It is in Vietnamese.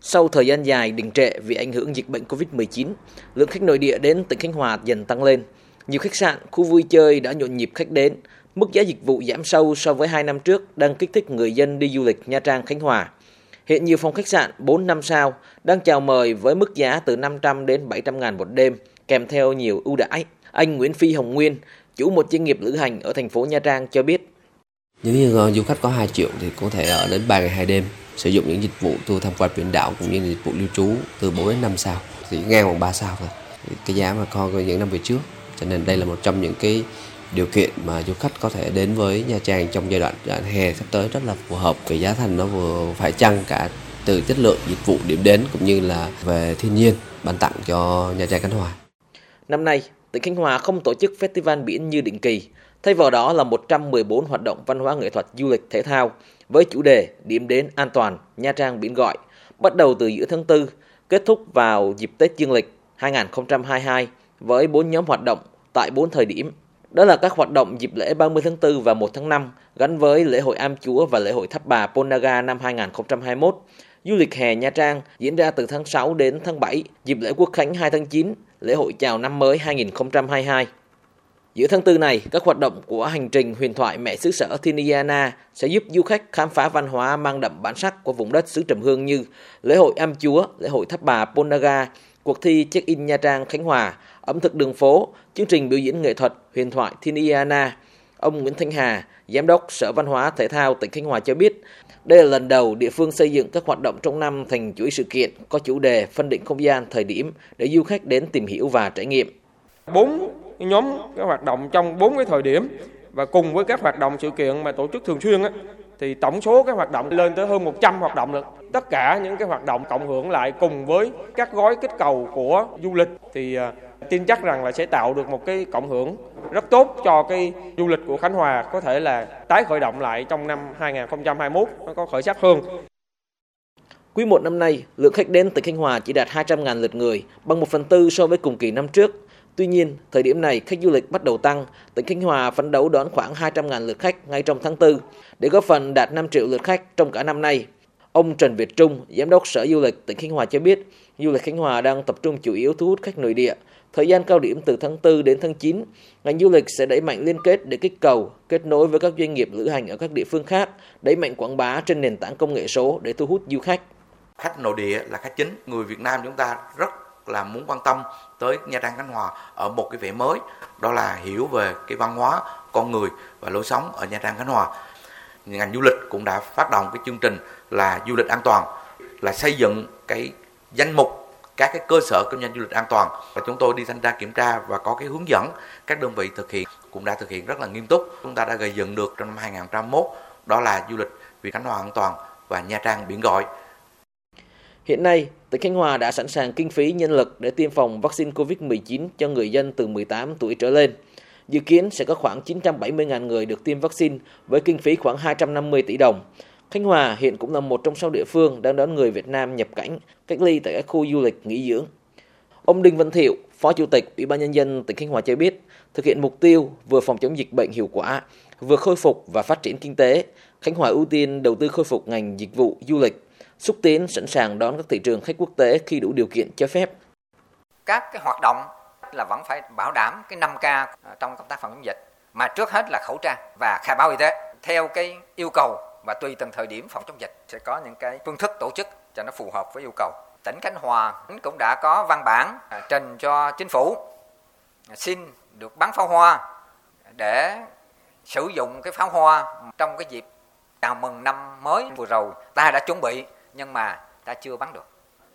Sau thời gian dài đình trệ vì ảnh hưởng dịch bệnh COVID-19, lượng khách nội địa đến tỉnh Khánh Hòa dần tăng lên. Nhiều khách sạn, khu vui chơi đã nhộn nhịp khách đến. Mức giá dịch vụ giảm sâu so với 2 năm trước đang kích thích người dân đi du lịch Nha Trang Khánh Hòa. Hiện nhiều phòng khách sạn 4 năm sao đang chào mời với mức giá từ 500 đến 700 ngàn một đêm, kèm theo nhiều ưu đãi. Anh Nguyễn Phi Hồng Nguyên, chủ một doanh nghiệp lữ hành ở thành phố Nha Trang cho biết. Nếu như du khách có 2 triệu thì có thể ở đến 3 ngày 2 đêm, sử dụng những dịch vụ tour tham quan biển đảo cũng như dịch vụ lưu trú từ 4 đến 5 sao, thì ngang bằng 3 sao thôi. Cái giá mà con những năm về trước. Cho nên đây là một trong những cái điều kiện mà du khách có thể đến với Nha Trang trong giai đoạn, đoạn hè sắp tới rất là phù hợp về giá thành nó vừa phải chăng cả từ chất lượng dịch vụ điểm đến cũng như là về thiên nhiên ban tặng cho Nha Trang Khánh Hòa. Năm nay, tỉnh Khánh Hòa không tổ chức festival biển như định kỳ, thay vào đó là 114 hoạt động văn hóa nghệ thuật du lịch thể thao với chủ đề điểm đến an toàn Nha Trang biển gọi, bắt đầu từ giữa tháng 4, kết thúc vào dịp Tết Dương lịch 2022 với 4 nhóm hoạt động tại 4 thời điểm. Đó là các hoạt động dịp lễ 30 tháng 4 và 1 tháng 5 gắn với lễ hội Am Chúa và lễ hội Tháp Bà Ponaga năm 2021. Du lịch hè Nha Trang diễn ra từ tháng 6 đến tháng 7, dịp lễ Quốc khánh 2 tháng 9, lễ hội chào năm mới 2022. Giữa tháng 4 này, các hoạt động của hành trình huyền thoại mẹ xứ sở Tiniana sẽ giúp du khách khám phá văn hóa mang đậm bản sắc của vùng đất xứ Trầm Hương như lễ hội Am Chúa, lễ hội Tháp Bà Ponaga, cuộc thi check-in Nha Trang Khánh Hòa, ẩm thực đường phố, chương trình biểu diễn nghệ thuật huyền thoại Tiniana. Ông Nguyễn Thanh Hà, Giám đốc Sở Văn hóa Thể thao tỉnh Khánh Hòa cho biết, đây là lần đầu địa phương xây dựng các hoạt động trong năm thành chuỗi sự kiện có chủ đề phân định không gian thời điểm để du khách đến tìm hiểu và trải nghiệm. Bốn nhóm các hoạt động trong bốn cái thời điểm và cùng với các hoạt động sự kiện mà tổ chức thường xuyên á, thì tổng số các hoạt động lên tới hơn 100 hoạt động được. Tất cả những cái hoạt động cộng hưởng lại cùng với các gói kích cầu của du lịch thì à, tin chắc rằng là sẽ tạo được một cái cộng hưởng rất tốt cho cái du lịch của Khánh Hòa có thể là tái khởi động lại trong năm 2021 nó có khởi sắc hơn. Quý 1 năm nay, lượng khách đến tỉnh Khánh Hòa chỉ đạt 200.000 lượt người, bằng 1 phần tư so với cùng kỳ năm trước. Tuy nhiên, thời điểm này khách du lịch bắt đầu tăng, tỉnh Khánh Hòa phấn đấu đón khoảng 200.000 lượt khách ngay trong tháng 4 để góp phần đạt 5 triệu lượt khách trong cả năm nay. Ông Trần Việt Trung, Giám đốc Sở Du lịch tỉnh Khánh Hòa cho biết, du lịch Khánh Hòa đang tập trung chủ yếu thu hút khách nội địa. Thời gian cao điểm từ tháng 4 đến tháng 9, ngành du lịch sẽ đẩy mạnh liên kết để kích cầu, kết nối với các doanh nghiệp lữ hành ở các địa phương khác, đẩy mạnh quảng bá trên nền tảng công nghệ số để thu hút du khách. Khách nội địa là khách chính, người Việt Nam chúng ta rất là muốn quan tâm tới Nha Trang Khánh Hòa ở một cái vẻ mới, đó là hiểu về cái văn hóa con người và lối sống ở Nha Trang Khánh Hòa. Ngành du lịch cũng đã phát động cái chương trình là du lịch an toàn, là xây dựng cái danh mục các cái cơ sở kinh doanh du lịch an toàn. Và chúng tôi đi thanh tra kiểm tra và có cái hướng dẫn các đơn vị thực hiện cũng đã thực hiện rất là nghiêm túc. Chúng ta đã gây dựng được trong năm 2021 đó là du lịch việt Khánh Hòa an toàn và Nha Trang biển gọi. Hiện nay, tỉnh Khánh Hòa đã sẵn sàng kinh phí nhân lực để tiêm phòng vaccine COVID-19 cho người dân từ 18 tuổi trở lên. Dự kiến sẽ có khoảng 970.000 người được tiêm vaccine với kinh phí khoảng 250 tỷ đồng. Khánh Hòa hiện cũng là một trong sáu địa phương đang đón người Việt Nam nhập cảnh, cách ly tại các khu du lịch nghỉ dưỡng. Ông Đinh Văn Thiệu, Phó Chủ tịch Ủy ban Nhân dân tỉnh Khánh Hòa cho biết, thực hiện mục tiêu vừa phòng chống dịch bệnh hiệu quả, vừa khôi phục và phát triển kinh tế, Khánh Hòa ưu tiên đầu tư khôi phục ngành dịch vụ du lịch, xúc tiến sẵn sàng đón các thị trường khách quốc tế khi đủ điều kiện cho phép. Các cái hoạt động là vẫn phải bảo đảm cái 5K ờ, trong công tác phòng chống dịch mà trước hết là khẩu trang và khai báo y tế theo cái yêu cầu và tùy từng thời điểm phòng chống dịch sẽ có những cái phương thức tổ chức cho nó phù hợp với yêu cầu. Tỉnh Khánh Hòa cũng đã có văn bản ờ, trình cho chính phủ ờ, xin được bắn pháo hoa để sử dụng cái pháo hoa trong cái dịp chào mừng năm mới vừa rồi ta đã chuẩn bị nhưng mà ta chưa bắn được.